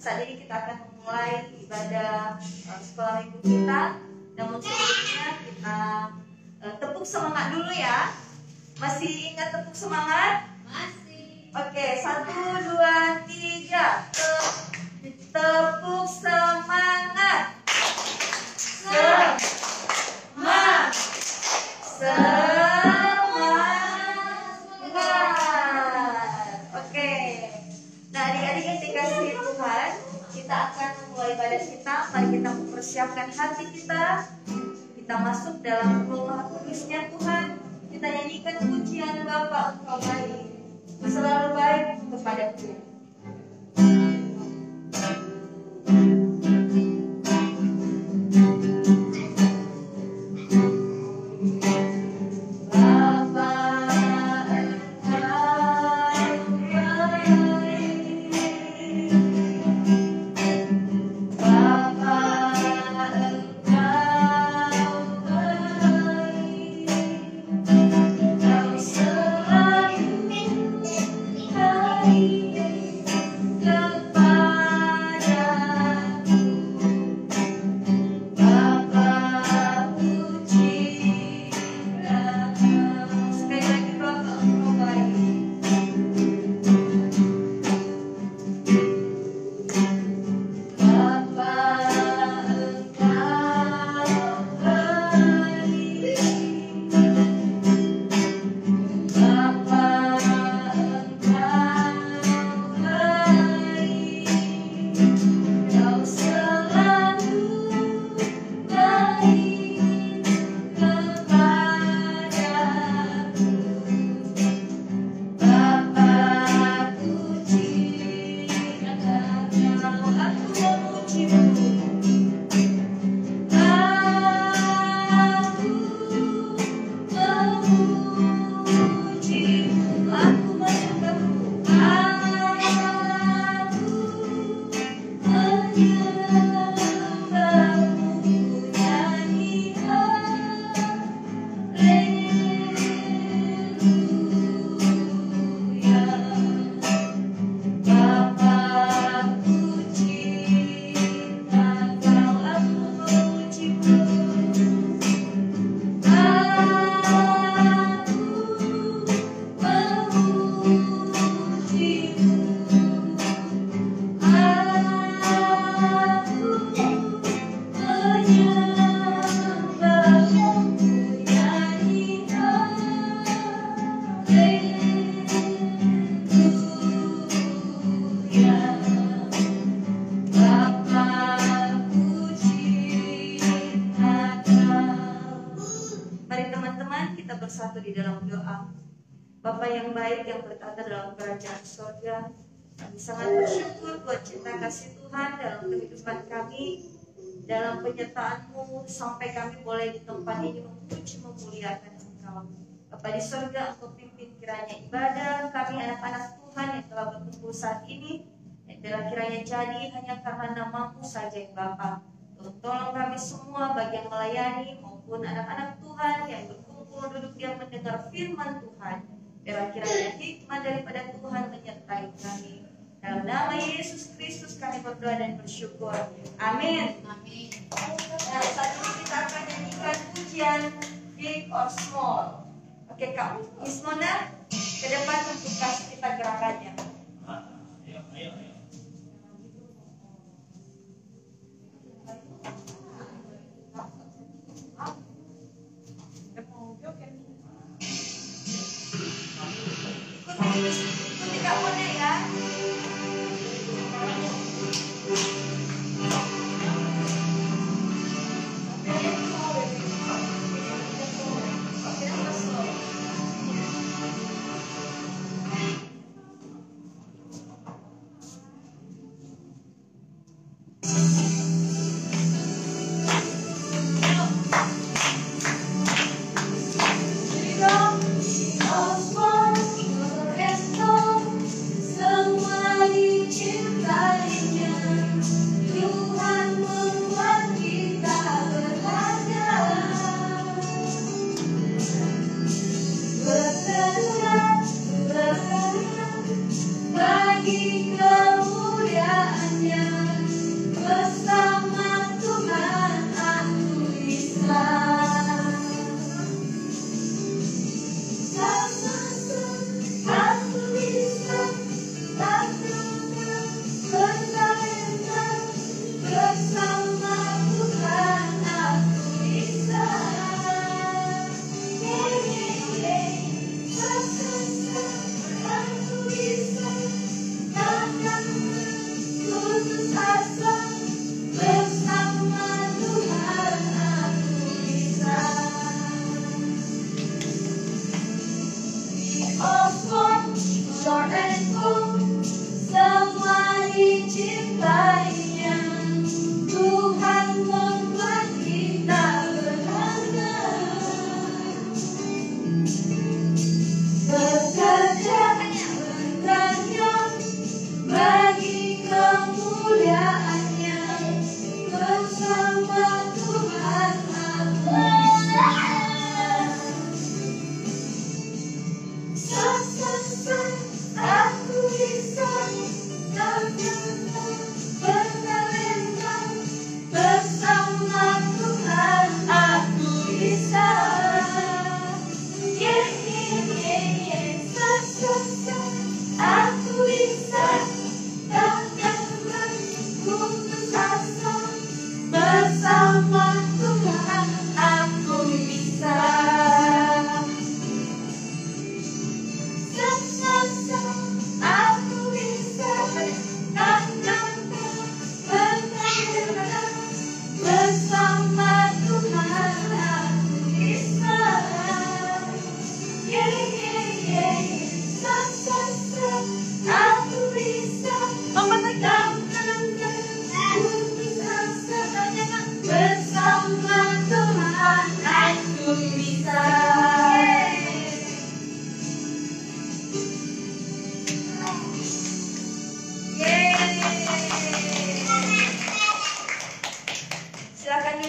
Saat ini kita akan memulai ibadah uh, sekolah minggu kita. Namun sebelumnya kita uh, tepuk semangat dulu ya. Masih ingat tepuk semangat? Masih. Oke, satu, dua, Yang baik yang bertata dalam kerajaan surga Kami sangat bersyukur buat cinta kasih Tuhan dalam kehidupan kami Dalam penyertaan-Mu sampai kami boleh di tempat ini memuji memuliakan Engkau Bapa di surga Engkau pimpin kiranya ibadah kami anak-anak Tuhan yang telah berkumpul saat ini yang bila kiranya jadi hanya karena namamu saja yang Bapa. Tolong kami semua bagi yang melayani maupun anak-anak Tuhan yang berkumpul duduk diam mendengar firman Tuhan. Bila kiranya hikmat daripada Tuhan menyertai kami. Dalam nama Yesus Kristus kami berdoa dan bersyukur. Amin. Amin. Nah, saat ini kita akan nyanyikan pujian Big or Small. Oke, kamu Miss Mona, ke depan untuk kasih kita gerakannya. Thank you.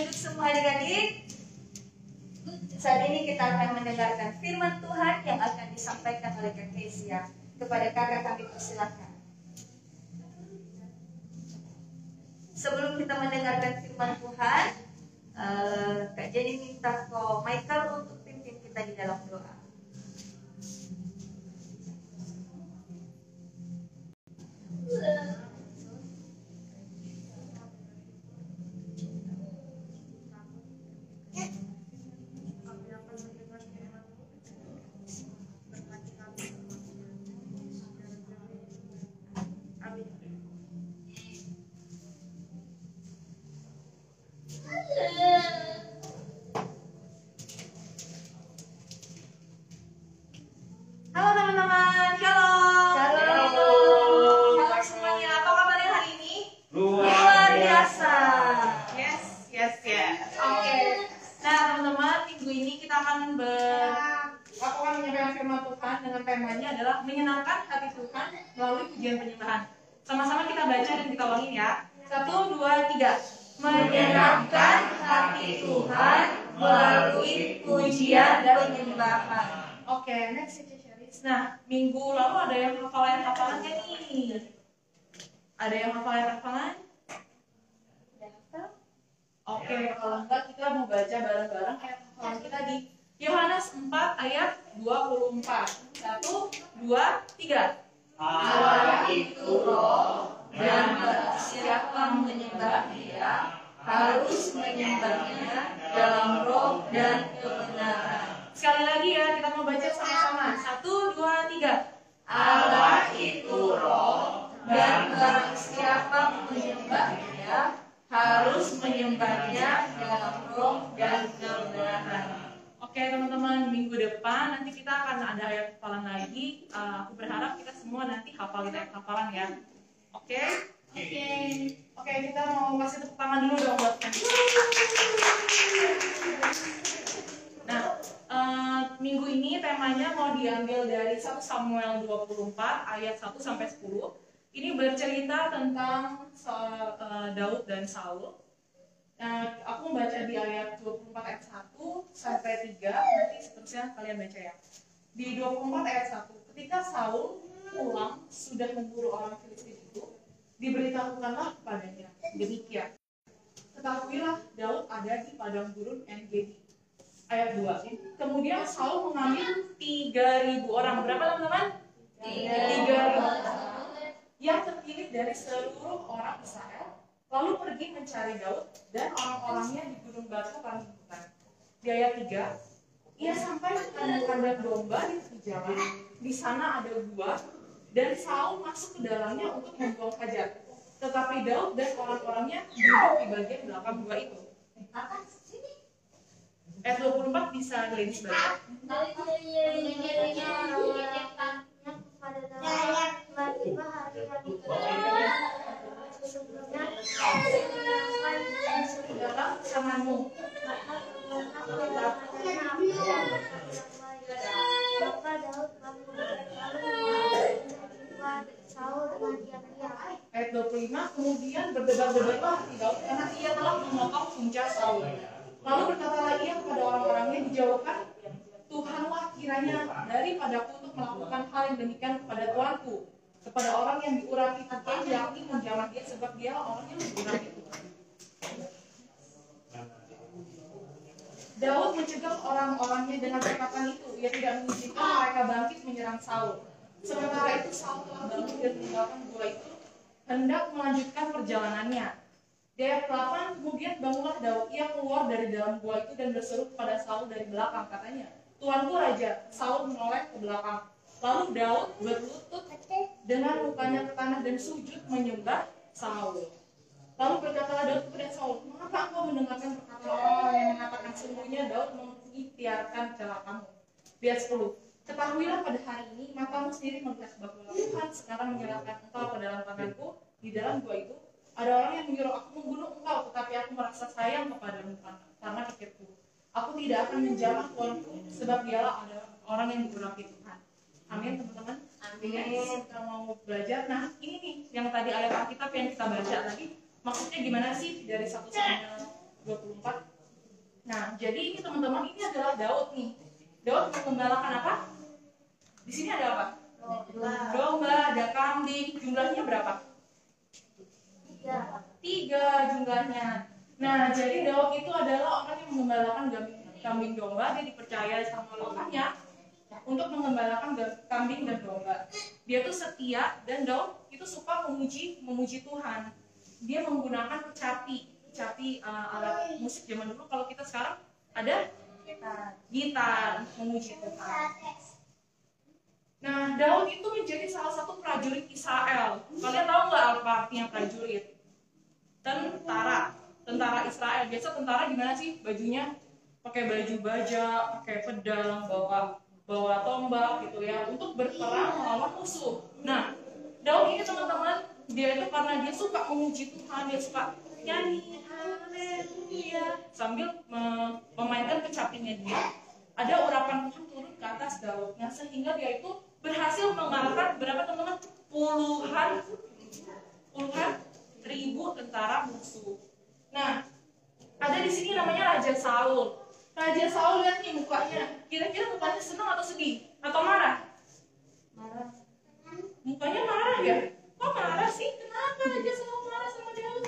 Adik-adik, saat ini kita akan mendengarkan firman Tuhan yang akan disampaikan oleh Kak Kesia. Kepada kakak kami persilakan. Sebelum kita mendengarkan firman Tuhan, eh, Kak Jenny minta Ko Michael untuk pimpin kita di dalam doa. Halo teman-teman, shalom. Shalom. Halo semuanya, apa kabarnya hari ini? Luar biasa. Yes, yes, yes. Oke. Nah, teman-teman, minggu ini kita akan ber aku akan menyampaikan firman Tuhan dengan temanya adalah menyenangkan hati Tuhan melalui pujian penyembahan. Sama-sama kita ulangin ya. Satu, dua, tiga. Menyenangkan hati Tuhan melalui pujian dan penyembahan. Oke, next saja Sheris. Nah, minggu lalu ada yang hafalan hafalannya nih. Ada yang hafalan hafalan? Oke, kalau enggak kita mau baca bareng-bareng ayat hafalan kita di Yohanes 4 ayat 24. Satu, dua, tiga. Allah itu roh Dan siapa menyembah dia harus menyembahnya dalam roh dan kebenaran. Sekali lagi ya, kita mau baca sama-sama. Satu, dua, tiga. Allah itu roh dan barang siapa menyembah dia harus menyembahnya dalam roh dan kebenaran. Oke teman-teman, minggu depan nanti kita akan ada ayat hafalan lagi. Eh, aku berharap kita semua nanti hafalin ayat hafalan ya. Oke? Oke. Oke, kita mau kasih tepuk tangan dulu dong buat. Nah, eh, minggu ini temanya mau diambil dari 1 Samuel 24 ayat 1 sampai 10. Ini bercerita tentang Sa- eh, Daud dan Saul. Nah, aku membaca di ayat 24 ayat 1 sampai 3, nanti seterusnya kalian baca ya. Di 24 ayat 1, ketika Saul pulang sudah memburu orang Filistin diberitahukanlah kepadanya, demikian. Ketahuilah Daud ada di padang gurun En-Gedi. Ayat 2. Kemudian Saul mengambil 3.000 orang. Berapa teman-teman? 3.000 yang terpilih dari seluruh orang Israel lalu pergi mencari Daud dan orang-orangnya di gunung batu Panggilan. Di ayat 3, ia sampai ke kandang domba di tepi jalan. Di sana ada gua dan Saul masuk ke dalamnya untuk membuang hajat. Tetapi Daud dan orang-orangnya duduk di bagian belakang gua itu. Ayat 24 bisa ladies baca. Dalam tanganmu. Ayat 25, kemudian berdebar-debarlah hati Daud karena ia telah memotong punca Saul. Lalu berkatalah ia kepada orang-orangnya dijauhkan, Tuhanlah kiranya daripadaku untuk melakukan hal yang demikian kepada Tuanku, kepada orang yang diurapi Tuhan, yakni menjamah dia sebab dia orang yang diurapi. Daud mencegah orang-orangnya dengan perkataan itu. Ia tidak mengizinkan mereka bangkit menyerang Saul. Sementara itu Saul telah bangun dan meninggalkan gua itu, hendak melanjutkan perjalanannya. Di ayat 8, kemudian bangunlah Daud. Ia keluar dari dalam gua itu dan berseru kepada Saul dari belakang. Katanya, Tuanku Raja. Saul menoleh ke belakang. Lalu Daud berlutut dengan mukanya ke tanah dan sujud menyembah Saul. Lalu berkatalah Daud kepada Saul, mengapa engkau mendengarkan perkataan orang-orang yang mengatakan sungguhnya Daud mengikhtiarkan celah kamu? Ayat 10, ketahuilah pada hari ini matamu sendiri melihat bahwa Tuhan sekarang menyerahkan engkau ke dalam tanganku di dalam gua itu. Ada orang yang menyuruh aku membunuh engkau, tetapi aku merasa sayang kepadamu karena pikirku. Aku tidak akan menjamah tuanku, sebab dialah ada orang yang diurapi Tuhan. Amin teman-teman. Amin. Kita mau belajar. Nah ini nih yang tadi ayat Alkitab yang kita baca tadi maksudnya gimana sih dari 1 Samuel 24 Nah, jadi ini teman-teman ini adalah Daud nih. Daud menggembalakan apa? Di sini ada apa? Domba, ada kambing. Jumlahnya berapa? Tiga jumlahnya. Nah, jadi Daud itu adalah orang yang menggembalakan kambing, domba. Dia dipercaya sama Tuhannya untuk mengembalakan kambing dan domba. Dia tuh setia dan Daud itu suka memuji memuji Tuhan. Dia menggunakan kecapi, kecapi uh, alat musik zaman dulu. Kalau kita sekarang ada gitar memuji Tuhan. Nah, Daud itu menjadi salah satu prajurit Israel. Kalian tahu nggak apa artinya prajurit? Tentara, tentara Israel. Biasa tentara gimana sih bajunya? Pakai baju baja, pakai pedang, bawa bawa tombak gitu ya untuk berperang melawan musuh. Nah, Daud ini teman-teman dia itu karena dia suka memuji Tuhan, dia suka nyanyi haleluya sambil me- memainkan kecapinya dia. Ada urapan Tuhan turun ke atas Daud. Nah, sehingga dia itu berhasil mengalahkan berapa teman-teman? Puluhan puluhan ribu tentara musuh. Nah, ada di sini namanya Raja Saul. Raja Saul lihat nih mukanya. Kira-kira mukanya senang atau sedih? Atau marah? Marah. Mukanya marah ya? Kok marah sih? Kenapa Raja Saul marah sama Daud?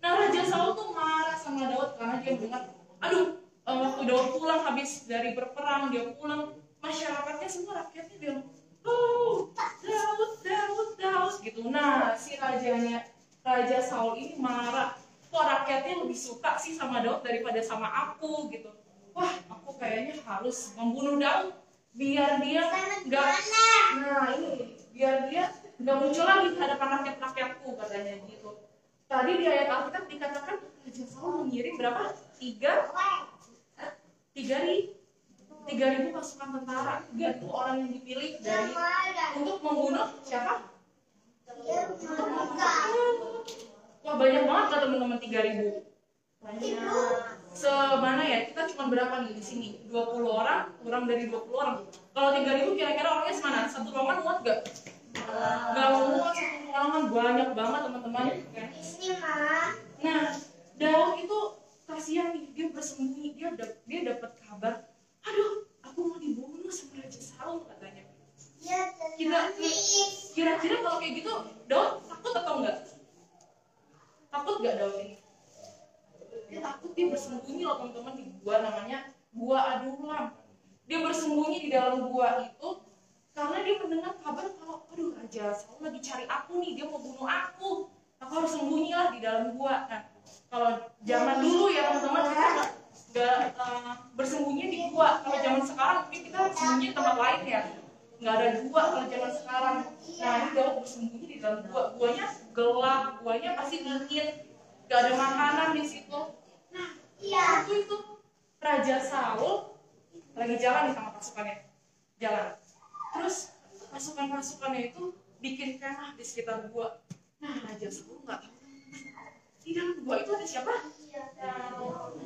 Nah, Raja Saul tuh marah sama Daud karena dia mendengar, aduh, eh, waktu Daud pulang habis dari berperang, dia pulang, masyarakatnya semua rakyatnya bilang, oh, Daud, Daud, Daud, gitu. Nah, si rajanya, Raja Saul ini marah. Kok rakyatnya lebih suka sih sama Daud daripada sama aku, gitu. Wah, aku kayaknya harus membunuh Daud biar dia nggak Nah ini biar dia nggak muncul lagi di hadapan rakyat-rakyatku katanya gitu. Tadi di ayat Alkitab dikatakan Raja Saul mengirim berapa? Tiga, tiga ribu, tiga ribu pasukan tentara. Tiga itu orang yang dipilih dari untuk membunuh siapa? Wah banyak banget kan teman-teman tiga ribu. Banyak. Semana ya? Kita cuma berapa nih di sini? 20 orang, kurang dari 20 orang. Kalau 3000 kira-kira orangnya semana? Satu ruangan muat gak? Gak muat satu ruangan banyak banget teman-teman. Nah, Daud itu kasihan nih, dia bersembunyi, dia dia dapat kabar, aduh, aku mau dibunuh sama Raja Saul katanya. Kira-kira kalau kayak gitu, Daud takut atau enggak? Takut gak Daud ini? Dia takut, dia bersembunyi loh teman-teman di gua namanya gua Adulam. Dia bersembunyi di dalam gua itu karena dia mendengar kabar kalau aduh Raja Saul lagi cari aku nih, dia mau bunuh aku. Aku harus sembunyi lah di dalam gua. Nah, kalau zaman dulu ya teman-teman kita nggak nggak, eh, bersembunyi di gua. Kalau zaman sekarang mungkin kita sembunyi tempat lain ya. Nggak ada gua kalau zaman sekarang. Nah ini Daud bersembunyi di dalam gua. Guanya gelap, guanya pasti dingin. Gak ada makanan di situ. Nah, waktu itu Raja Saul lagi jalan nih sama pasukannya. Jalan. Terus pasukan-pasukannya itu bikin kemah di sekitar gua. Nah, Raja Saul nggak tahu. Di dalam gua itu ada siapa? Ada Daud.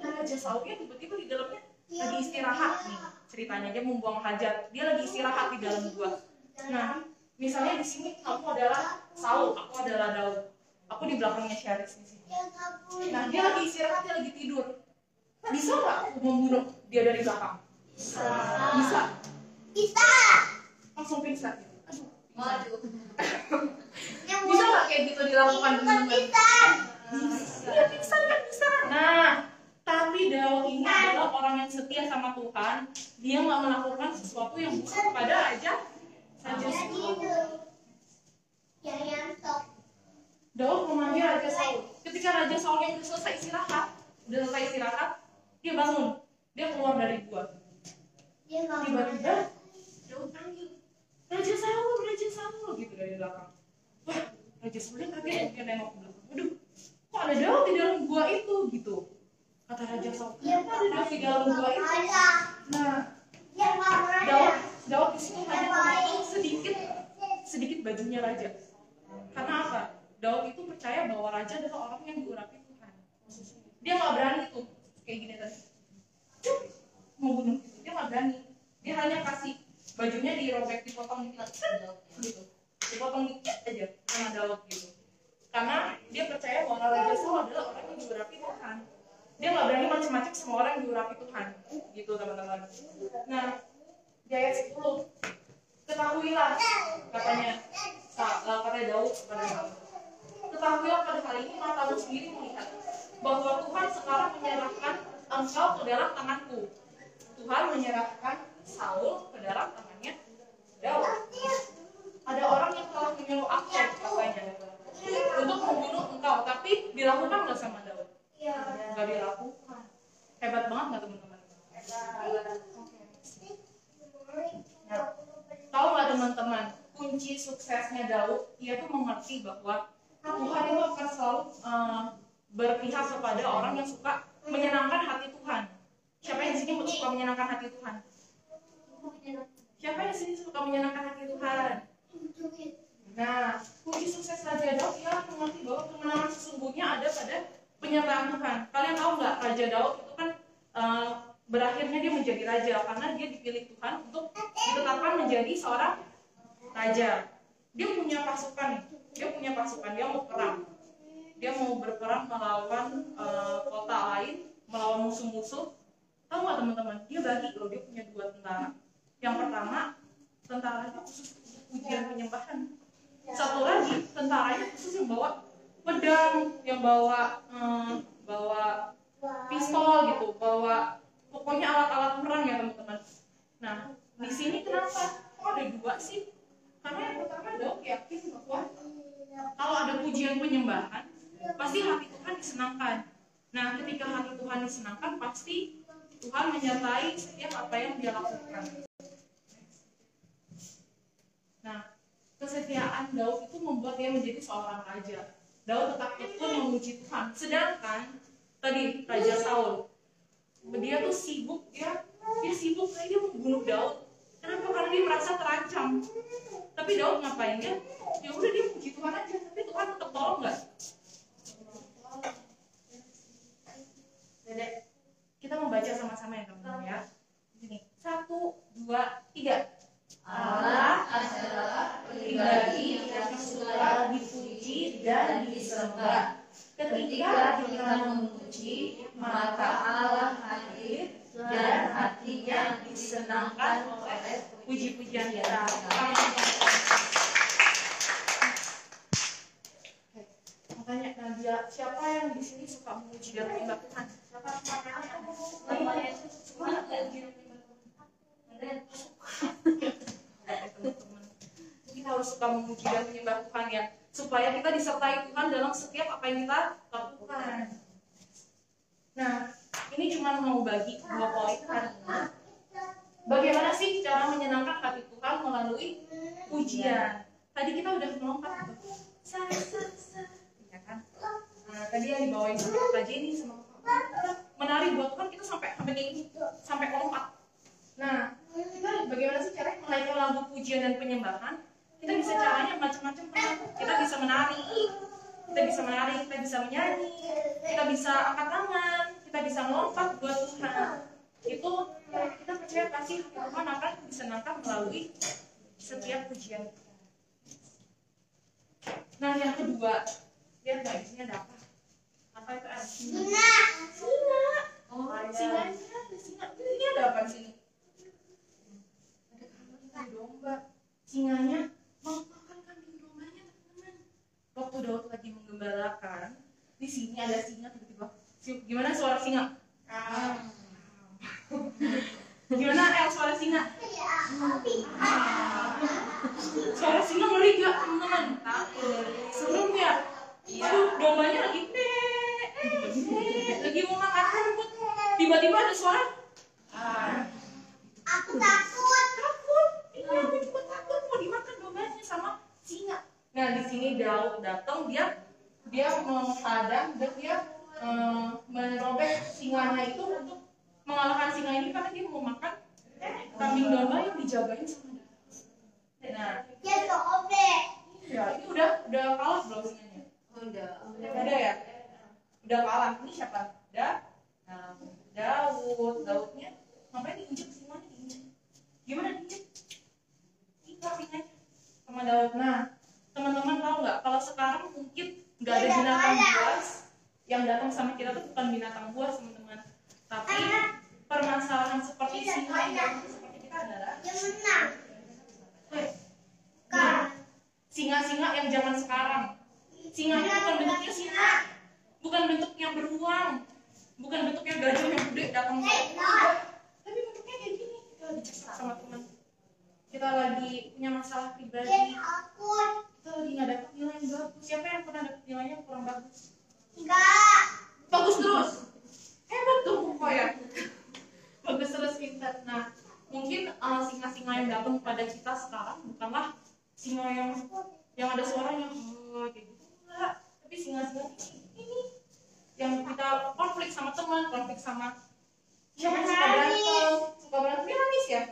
Nah, Raja Saulnya tiba-tiba di dalamnya lagi istirahat nih. Ceritanya dia membuang hajat. Dia lagi istirahat di dalam gua. Nah, misalnya di sini kamu adalah Saul, aku adalah Daud. Aku di belakangnya Syaris di sini. Nah, dia lagi istirahat, dia lagi tidur. Bisa nggak aku membunuh dia dari belakang? Bisa. Langsung pingsan. Aduh, pingsan. Bisa nggak kayak gitu dilakukan teman-teman? Iya, pingsan kan bisa. Nah, tapi Daud ini adalah orang yang setia sama Tuhan. Dia nggak melakukan sesuatu yang buruk kepada Raja Raja Saul. Daud memanggil Raja Saul. Ketika Raja Saul yang selesai istirahat, udah selesai istirahat, dia bangun. Dia keluar dari gua. Tiba-tiba Daud panggil, Raja Saul, Raja Saul gitu dari belakang. Wah, Raja Saulnya kaget dia nengok ke belakang. Waduh, kok ada Daud di dalam gua itu gitu. Kata Raja kenapa ada Daud di dalam gua itu? Nah, Daud, Daud di sini hanya memotong sedikit sedikit bajunya raja. Karena apa? Daud itu percaya bahwa raja adalah orang yang diurapi Tuhan. Dia nggak berani tuh kayak gini tadi. Cuk, mau bunuh gitu. Dia nggak berani. Dia hanya kasih bajunya dirobek, dipotong dikit, gitu. Dipotong dikit aja sama Daud gitu. Karena dia percaya bahwa Raja Saul adalah orang yang diurapi Tuhan. Dia nggak berani macam-macam sama orang yang diurapi Tuhan. Gitu teman-teman. Nah di ayat 10 ketahuilah katanya eh, katanya Daud kepada Daud. Ketahuilah pada kali ini matamu sendiri melihat bahwa Tuhan sekarang menyerahkan engkau ke dalam tanganku. Tuhan menyerahkan Saul ke dalam tangannya Daud. Ada orang yang telah menyuruh aku katanya untuk membunuh engkau tapi dilakukan nggak sama nggak dilakukan. Hebat banget nggak teman-teman? Nah, tahu nggak teman-teman kunci suksesnya Daud? Dia tuh mengerti bahwa Tuhan itu akan selalu eh, berpihak kepada orang yang suka menyenangkan hati Tuhan. Siapa yang sini suka menyenangkan hati Tuhan? Siapa yang sini suka menyenangkan hati Tuhan? Nah, kunci sukses Raja Daud ialah mengerti bahwa kemenangan sesungguhnya ada pada penyertaan Tuhan. Kalian tahu nggak Raja Daud itu kan eh, berakhirnya dia menjadi raja karena dia dipilih Tuhan untuk ditetapkan menjadi seorang raja. Dia punya pasukan, dia punya pasukan, dia mau perang. Dia mau berperang melawan eh, kota lain, melawan musuh-musuh. Tahu nggak teman-teman? Dia bagi loh, dia punya dua tentara. Yang pertama, tentaranya khusus ujian penyembahan satu lagi tentaranya khusus yang bawa pedang yang bawa eh, bawa pistol gitu bawa pokoknya alat-alat perang ya teman-teman. Nah di sini kenapa? Kok ada dua sih? Karena yang pertama Daud yakin bahwa kalau ada pujian penyembahan pasti hati Tuhan disenangkan. Nah ketika hati Tuhan disenangkan pasti Tuhan menyertai setiap apa yang dia lakukan. Nah, kesetiaan Daud itu membuat dia menjadi seorang raja. Daud tetap tekun memuji Tuhan. Sedangkan tadi Raja Saul, dia tuh sibuk, dia dia sibuk, kayak dia mau bunuh Daud. Kenapa? Karena dia merasa terancam. Tapi Daud ngapain dia? Ya udah dia puji Tuhan aja, tapi Tuhan tetap tolong nggak? Dedek, kita mau baca sama-sama ya teman-teman ya. Sini, satu, dua, tiga. Allah adalah pribadi yang suka dipuji dan disembah. Ketika kita memuji, maka Allah hadir dan hatinya oleh puji-pujian kita. Makanya Nadia, siapa yang di sini suka memuji dan menyembah Tuhan? Siapa Tuhan? Teman-teman, Kita harus suka memuji dan menyembah Tuhan ya, supaya kita disertai Tuhan dalam setiap apa yang kita lakukan. Nah, ini cuma mau bagi dua poin hari ini. Bagaimana sih cara menyenangkan hati Tuhan melalui pujian? Tadi kita udah melompat tuh. Sa, sa, sa. Kan? Nah, tadi yang dibawain sama Kak Jenny sama menari buat Tuhan kita sampai gini, sampai lompat. Nah, bagaimana sih caranya menaikkan lagu pujian dan penyembahan? Kita bisa caranya macam-macam? Kita bisa menari, kita bisa menari, kita bisa menyanyi, kita bisa angkat tangan, kita bisa melompat buat Tuhan. Itu kita percaya pasti Tuhan akan disenangkan melalui setiap pujian kita. Nah, yang kedua, lihat nggak di sini ada apa? Apa itu ada singa? Singa. Oh, singanya ada singa. Ini ada apa di sini? Ada kambing domba. Singanya mau makan kambing dombanya, teman-teman. Waktu Daud lagi menggembalakan, di sini ada singa tiba-tiba. Gimana suara singa? Gimana El suara singa? Suara singa ngeri gak teman-teman? Serem ya? Aduh, dombanya lagi "Nek, eh, lagi mau makan rumput. Tiba-tiba ada suara Aku takut. takut. Iya, aku juga takut mau dimakan dombanya sama singa. Nah, di sini Daud datang dia dia menghadang dan dia eh, merobek singanya itu untuk mengalahkan singa ini karena dia mau makan kambing domba yang dijagain sama Daud. Nah, Ya sobek. ya ini udah udah kalah belum singanya? Udah. Udah ya? Udah kalah. Ini siapa? Da? Nah, Daud. Daudnya ngapain diinjek singanya diinjek? Gimana diinjek? Ikat singanya sama Daud. Nah, teman-teman tahu nggak? Kalau sekarang mungkin nggak ada binatang buas yang datang sama kita tuh bukan binatang buas teman-teman tapi permasalahan seperti singa yang datang seperti kita adalah Yang menang. eh, Kan. singa-singa yang zaman sekarang singanya bukan bentuknya singa bukan bentuknya beruang bukan bentuknya gajah yang gede datang tapi bentuknya kayak gini kita lagi cerita sama teman kita lagi punya masalah pribadi Jadi akun. kita lagi nggak dapet nilai yang bagus siapa yang pernah dapet nilainya yang kurang bagus Enggak. bagus terus hebat tuh pokoknya bagus terus pintar nah mungkin uh, singa-singa yang datang pada kita sekarang bukanlah singa yang yang ada suaranya "Oh," kayak gitu enggak tapi singa-singa ini, ini yang kita konflik sama teman konflik sama siapa yang suka berantem suka berantem dia nangis ya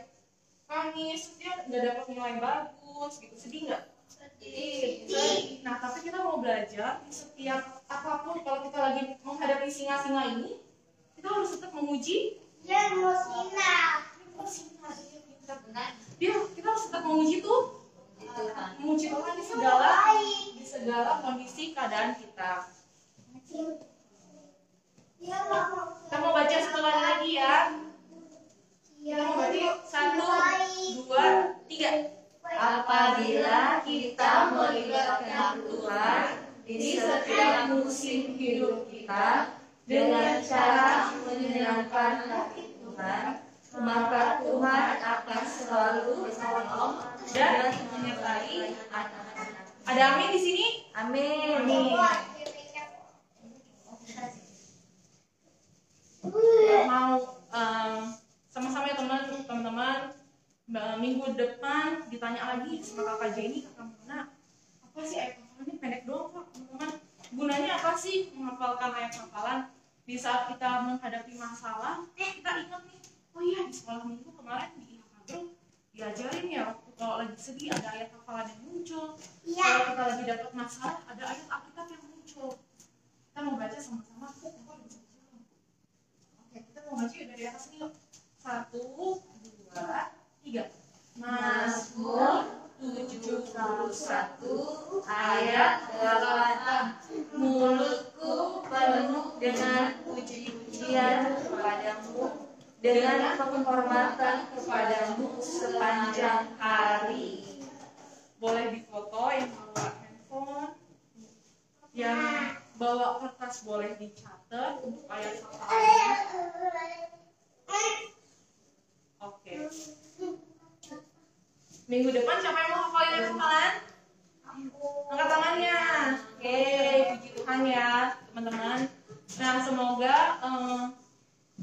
nangis terus dia nggak dapat nilai bagus gitu sedih nggak sedih nah tapi kita mau belajar di setiap apa pun kalau kita lagi menghadapi singa-singa ini kita harus tetap menguji. Dia mau sinar. Oh, singa, dia pintar. dia kita harus tetap menguji tuh. Menguji Tuhan di segala di segala kondisi keadaan kita. Mau. kita mau baca satu kali lagi ya. Dia kita mau baca satu dua tiga. Apabila kita melibatkan Tuhan di setiap musim hidup kita dengan cara menyenangkan hati Tuhan, maka Tuhan akan selalu menolong dan menyertai anak-anak. ada amin di sini Amin. mau em, sama-sama ya teman teman-teman minggu depan ditanya lagi sama kakak Jenny kakak Mona apa sih apa sih menghafalkan ayat hafalan di saat kita menghadapi masalah eh kita ingat nih oh iya di sekolah minggu kemarin di Ilham diajarin ya waktu kalau lagi sedih ada ayat hafalan yang muncul Iya. kalau kita lagi dapat masalah ada ayat Alkitab yang muncul kita mau baca sama-sama? Oke, kita mau baca dari atas nih yuk. Satu, dua, tiga. Mazmur 71 ayat 8 Mulutku penuh dengan puji-pujian kepadamu dengan penghormatan kepadamu sepanjang hari Boleh difoto yang bawa handphone, yang bawa kertas boleh dicatat untuk ayat hafalannya. Oke. Minggu depan siapa yang mau hafalin ayat hafalan? Angkat tangannya. Oke, puji Tuhan ya, teman-teman. Nah, semoga eh,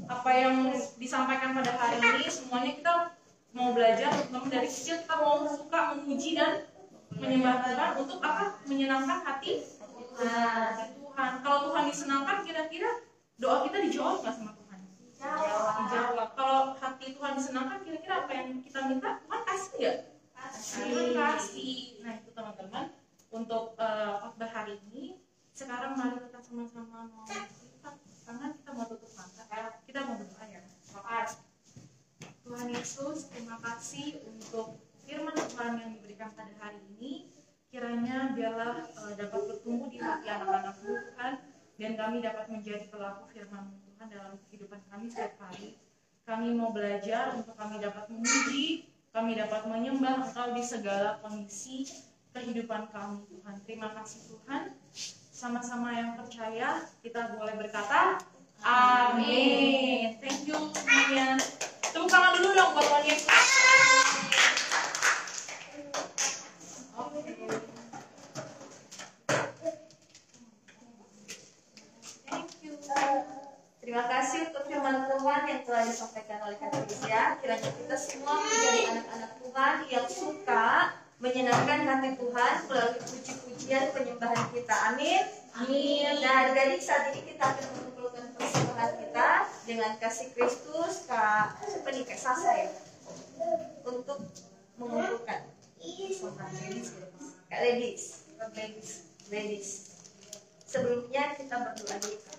apa yang disampaikan pada hari ini semuanya kita mau belajar teman dari kecil kita mau suka memuji dan menyembah Tuhan untuk apa? Menyenangkan hati hati Tuhan. Kalau Tuhan disenangkan, kira-kira doa kita dijawab nggak sama Tuhan? Dijawab. Kalau hati Tuhan disenangkan, kira-kira apa yang kita minta Tuhan kasih nggak? Tuhan kasih. Nah itu teman-teman untuk khotbah hari ini. Sekarang mari kita sama-sama mau kita karena kita mau tutup mata. Eh, kita mau berdoa ya. Doa. Tuhan Yesus, terima kasih untuk firman Tuhan yang diberikan pada hari ini. Kiranya biarlah eh, dapat bertumbuh di hati anak-anak Tuhan dan kami dapat menjadi pelaku firman Tuhan dalam kehidupan kami setiap hari. Kami mau belajar untuk kami dapat memuji, kami dapat menyembah Engkau di segala kondisi kehidupan kami Tuhan. Terima kasih Tuhan. Sama-sama yang percaya kita boleh berkata Amin. Thank you semuanya. Tepuk tangan dulu dong buat Tuhan. Oke. Thank you. Terima kasih untuk firman Tuhan yang telah disampaikan oleh Kak Felicia. Kiranya kita semua menjadi anak-anak Tuhan yang suka menyenangkan hati Tuhan melalui puji-pujian penyembahan kita. Amin. Amin. Nah, adik-adik saat ini kita akan mengumpulkan persembahan kita dengan kasih Kristus, Kak, siapa nih, Kak Sasa ya? Untuk mengumpulkan persembahan ladies, Kak ladies, ladies. Sebelumnya kita berdoa dulu.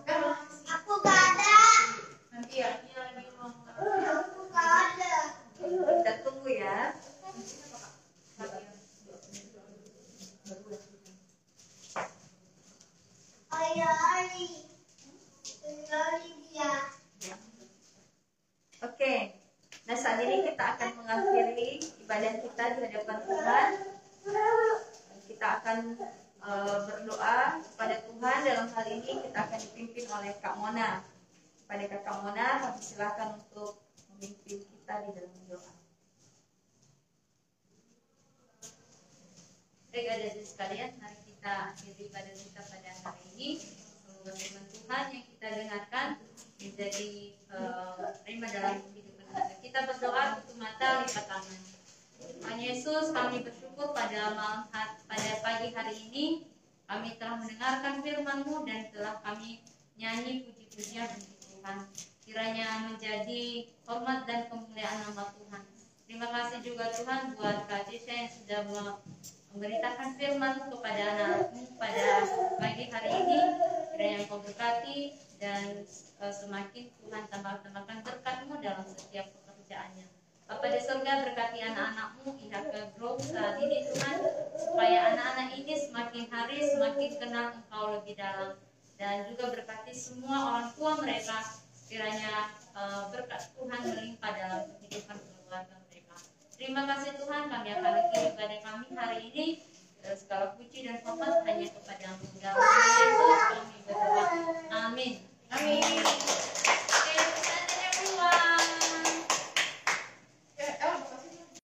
pagi hari ini kami telah mendengarkan firman-Mu dan telah kami nyanyi puji-pujian untuk Tuhan. Kiranya menjadi hormat dan kemuliaan nama Tuhan. Terima kasih juga Tuhan buat Kak Cisha yang sudah me- memberitakan firman kepada anak-anakmu pada pagi hari ini. Kiranya Engkau berkati dan eh, semakin Tuhan tambah-tambahkan berkat-Mu dalam setiap pekerjaannya. Bapa di surga berkati anak-anakmu IHK Group saat ini Tuhan supaya anak-anak ini semakin hari semakin kenal Engkau lebih dalam dan juga berkati semua orang tua mereka kiranya eh, berkat Tuhan melimpah dalam kehidupan keluarga mereka. Terima kasih Tuhan kami akan ibadah kami hari ini Eh, segala puji dan hormat hanya kepada Dalam kami berdoa. Amin. Amin.